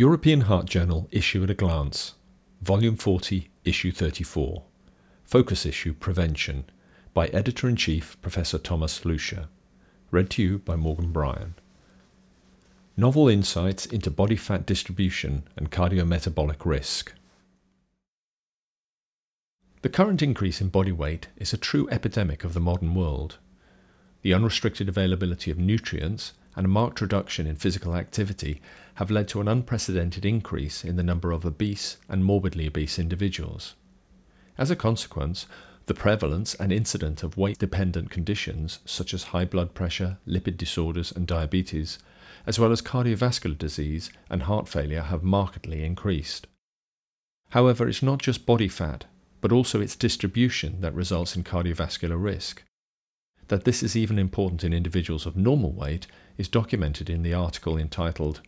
European Heart Journal Issue at a Glance, Volume 40, Issue 34. Focus Issue Prevention by Editor in Chief Professor Thomas Lüscher. Read to you by Morgan Bryan. Novel insights into body fat distribution and cardiometabolic risk. The current increase in body weight is a true epidemic of the modern world. The unrestricted availability of nutrients and a marked reduction in physical activity have led to an unprecedented increase in the number of obese and morbidly obese individuals. As a consequence, the prevalence and incidence of weight dependent conditions such as high blood pressure, lipid disorders, and diabetes, as well as cardiovascular disease and heart failure, have markedly increased. However, it's not just body fat, but also its distribution that results in cardiovascular risk. That this is even important in individuals of normal weight is documented in the article entitled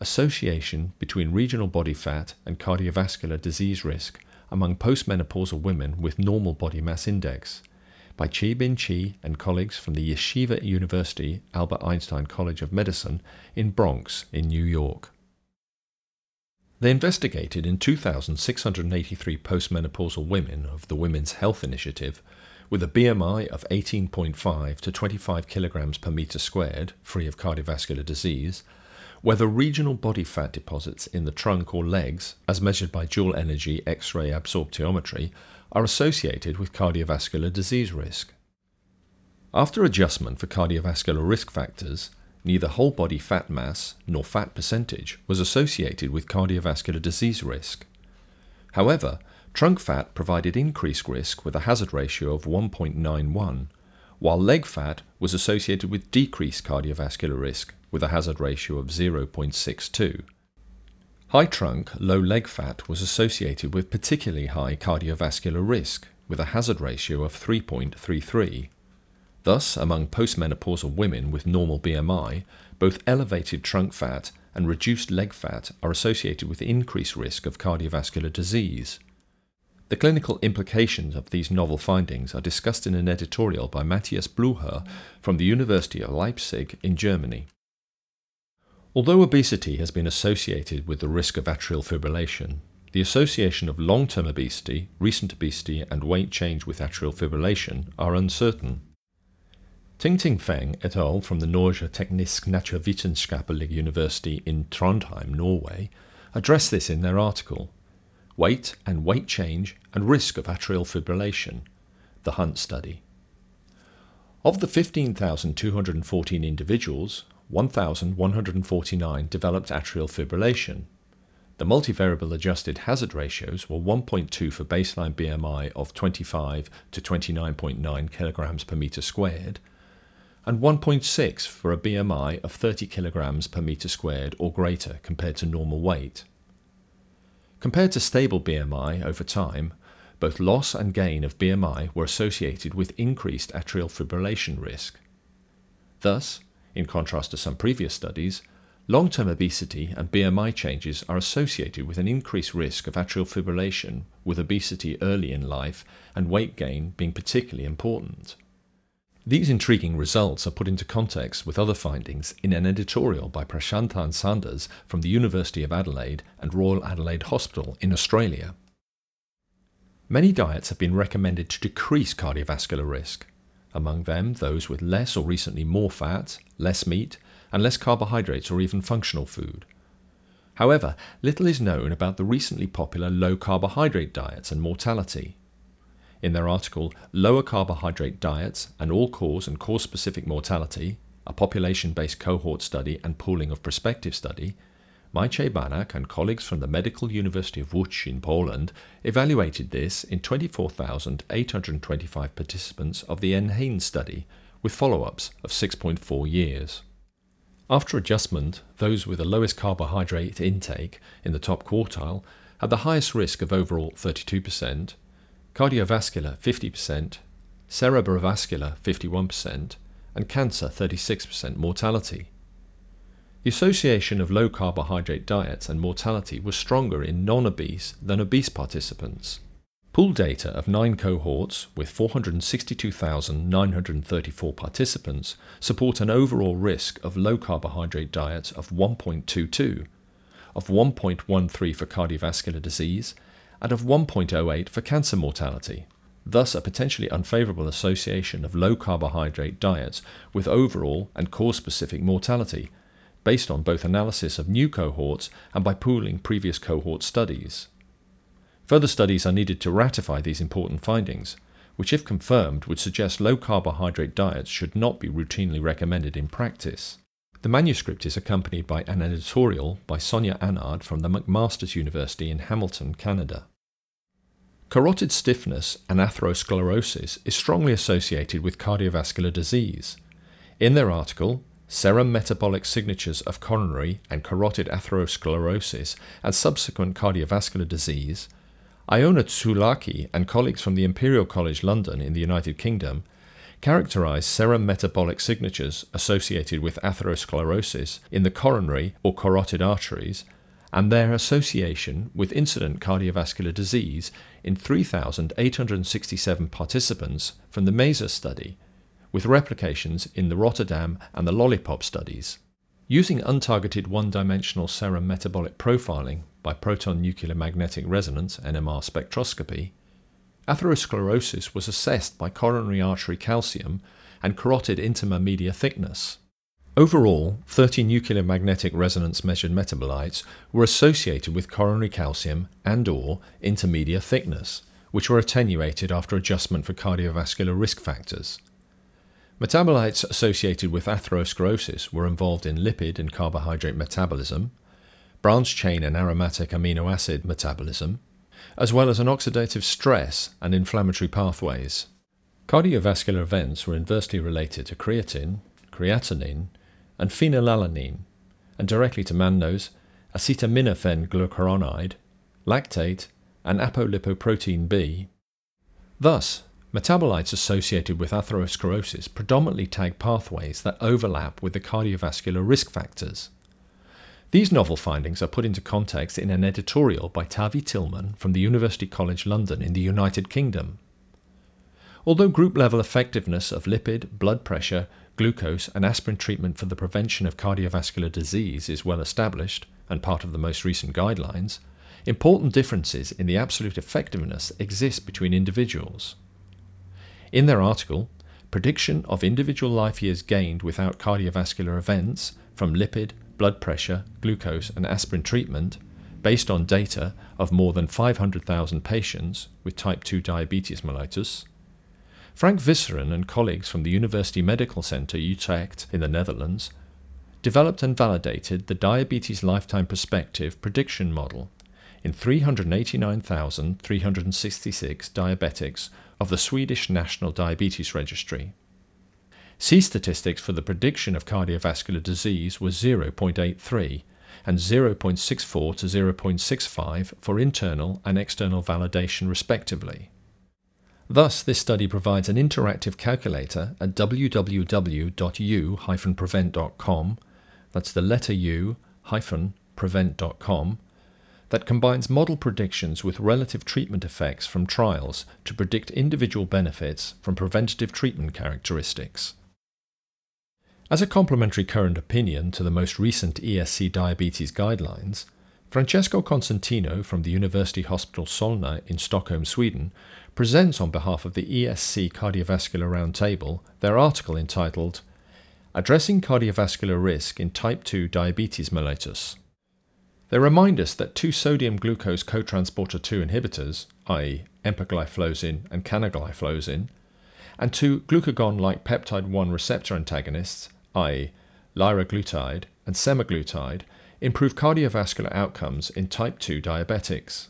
Association between Regional Body Fat and Cardiovascular Disease Risk among Postmenopausal Women with Normal Body Mass Index by Qibin Qi and colleagues from the Yeshiva University Albert Einstein College of Medicine in Bronx, in New York. They investigated in 2,683 postmenopausal women of the Women's Health Initiative with a BMI of 18.5 to 25 kilograms per meter squared, free of cardiovascular disease, whether regional body fat deposits in the trunk or legs, as measured by dual energy X ray absorptiometry, are associated with cardiovascular disease risk. After adjustment for cardiovascular risk factors, neither whole body fat mass nor fat percentage was associated with cardiovascular disease risk. However, Trunk fat provided increased risk with a hazard ratio of 1.91, while leg fat was associated with decreased cardiovascular risk with a hazard ratio of 0.62. High trunk, low leg fat was associated with particularly high cardiovascular risk with a hazard ratio of 3.33. Thus, among postmenopausal women with normal BMI, both elevated trunk fat and reduced leg fat are associated with increased risk of cardiovascular disease. The clinical implications of these novel findings are discussed in an editorial by Matthias Blüher from the University of Leipzig in Germany. Although obesity has been associated with the risk of atrial fibrillation, the association of long term obesity, recent obesity, and weight change with atrial fibrillation are uncertain. Ting-Ting Feng et al. from the Norge Teknisk Naturvitenskapelige University in Trondheim, Norway, address this in their article weight and weight change and risk of atrial fibrillation, the Hunt study. Of the 15,214 individuals, 1,149 developed atrial fibrillation. The multivariable adjusted hazard ratios were 1.2 for baseline BMI of 25 to 29.9 kilograms per meter squared, and 1.6 for a BMI of 30 kilograms per meter squared or greater compared to normal weight. Compared to stable BMI over time, both loss and gain of BMI were associated with increased atrial fibrillation risk. Thus, in contrast to some previous studies, long term obesity and BMI changes are associated with an increased risk of atrial fibrillation, with obesity early in life and weight gain being particularly important. These intriguing results are put into context with other findings in an editorial by Prashanthan Sanders from the University of Adelaide and Royal Adelaide Hospital in Australia. Many diets have been recommended to decrease cardiovascular risk, among them those with less or recently more fat, less meat, and less carbohydrates or even functional food. However, little is known about the recently popular low carbohydrate diets and mortality, in their article Lower Carbohydrate Diets and All Cause and Cause Specific Mortality, a population based cohort study and pooling of prospective study, Maciej Banach and colleagues from the Medical University of Łódź in Poland evaluated this in 24,825 participants of the NHANES study, with follow ups of 6.4 years. After adjustment, those with the lowest carbohydrate intake in the top quartile had the highest risk of overall 32%, cardiovascular 50%, cerebrovascular 51%, and cancer 36% mortality. The association of low carbohydrate diets and mortality was stronger in non obese than obese participants. Pooled data of nine cohorts with 462,934 participants support an overall risk of low carbohydrate diets of 1.22, of 1.13 for cardiovascular disease and of 1.08 for cancer mortality, thus, a potentially unfavourable association of low carbohydrate diets with overall and cause specific mortality, based on both analysis of new cohorts and by pooling previous cohort studies. Further studies are needed to ratify these important findings, which, if confirmed, would suggest low carbohydrate diets should not be routinely recommended in practice. The manuscript is accompanied by an editorial by Sonia Anand from the McMaster's University in Hamilton, Canada. Carotid stiffness and atherosclerosis is strongly associated with cardiovascular disease. In their article, Serum Metabolic Signatures of Coronary and Carotid Atherosclerosis and Subsequent Cardiovascular Disease, Ioanna Tzoulaki and colleagues from the Imperial College London in the United Kingdom characterized serum metabolic signatures associated with atherosclerosis in the coronary or carotid arteries and their association with incident cardiovascular disease in 3,867 participants from the MESA study, with replications in the Rotterdam and the LOLIPOP studies. Using untargeted one dimensional serum metabolic profiling by proton nuclear magnetic resonance NMR spectroscopy, atherosclerosis was assessed by coronary artery calcium and carotid intima media thickness. Overall, 30 nuclear magnetic resonance measured metabolites were associated with coronary calcium and or intima media thickness, which were attenuated after adjustment for cardiovascular risk factors. Metabolites associated with atherosclerosis were involved in lipid and carbohydrate metabolism, branch chain and aromatic amino acid metabolism, as well as an oxidative stress and inflammatory pathways. Cardiovascular events were inversely related to creatine, creatinine, and phenylalanine, and directly to mannose, acetaminophen glucuronide, lactate, and apolipoprotein B. Thus, Metabolites associated with atherosclerosis predominantly tag pathways that overlap with the cardiovascular risk factors. These novel findings are put into context in an editorial by Taavi Tillmann from the University College London in the United Kingdom. Although group level effectiveness of lipid, blood pressure, glucose, and aspirin treatment for the prevention of cardiovascular disease is well established and part of the most recent guidelines, important differences in the absolute effectiveness exist between individuals. In their article, Prediction of Individual Life Years Gained Without Cardiovascular Events from Lipid, Blood Pressure, Glucose, and Aspirin Treatment, based on data of more than 500,000 patients with type 2 diabetes mellitus, Frank Visseren and colleagues from the University Medical Center Utrecht in the Netherlands developed and validated the Diabetes Lifetime Perspective prediction model in 389,366 diabetics of the Swedish National Diabetes Registry. C statistics for the prediction of cardiovascular disease was 0.83 and 0.64 to 0.65 for internal and external validation, respectively. Thus, this study provides an interactive calculator at www.u-prevent.com, that's the letter u prevent.com, that combines model predictions with relative treatment effects from trials to predict individual benefits from preventative treatment characteristics. As a complementary current opinion to the most recent ESC diabetes guidelines, Francesco Cosentino from the University Hospital Solna in Stockholm, Sweden, presents on behalf of the ESC Cardiovascular Roundtable their article entitled Addressing Cardiovascular Risk in Type 2 Diabetes Mellitus they remind us that two sodium glucose cotransporter 2 inhibitors, i.e., empagliflozin and canagliflozin, and two glucagon like peptide 1 receptor antagonists, i.e., liraglutide and semaglutide, improve cardiovascular outcomes in type 2 diabetics.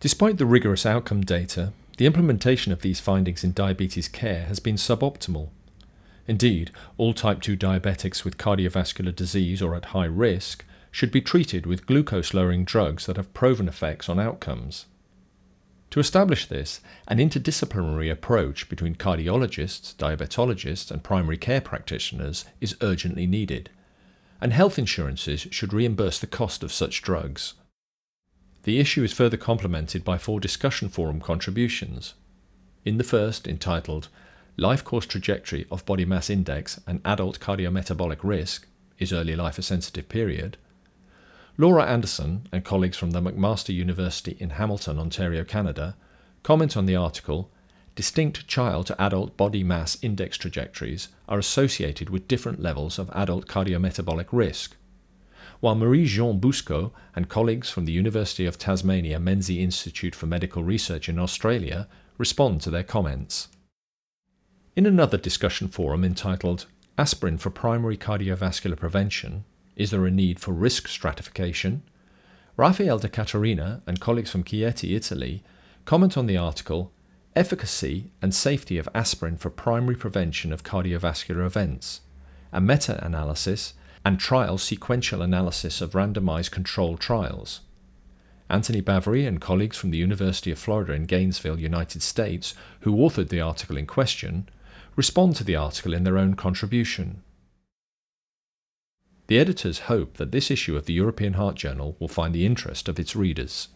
Despite the rigorous outcome data, the implementation of these findings in diabetes care has been suboptimal. Indeed, all type 2 diabetics with cardiovascular disease or at high risk should be treated with glucose lowering drugs that have proven effects on outcomes. To establish this, an interdisciplinary approach between cardiologists, diabetologists, and primary care practitioners is urgently needed, and health insurances should reimburse the cost of such drugs. The issue is further complemented by four discussion forum contributions. In the first, entitled Life Course Trajectory of Body Mass Index and Adult Cardiometabolic Risk, is early life a sensitive period? Laura Anderson and colleagues from the McMaster University in Hamilton, Ontario, Canada, comment on the article Distinct child to adult body mass index trajectories are associated with different levels of adult cardiometabolic risk. While Marie-Jeanne Buscot and colleagues from the University of Tasmania Menzies Institute for Medical Research in Australia respond to their comments. In another discussion forum entitled Aspirin for Primary Cardiovascular Prevention Is There a Need for Risk Stratification? Raffaele de Caterina and colleagues from Chieti, Italy, comment on the article Efficacy and Safety of Aspirin for Primary Prevention of Cardiovascular Events, a meta analysis and trial sequential analysis of randomized controlled trials. Anthony Bavry and colleagues from the University of Florida in Gainesville, United States, who authored the article in question, respond to the article in their own contribution. The editors hope that this issue of the European Heart Journal will find the interest of its readers.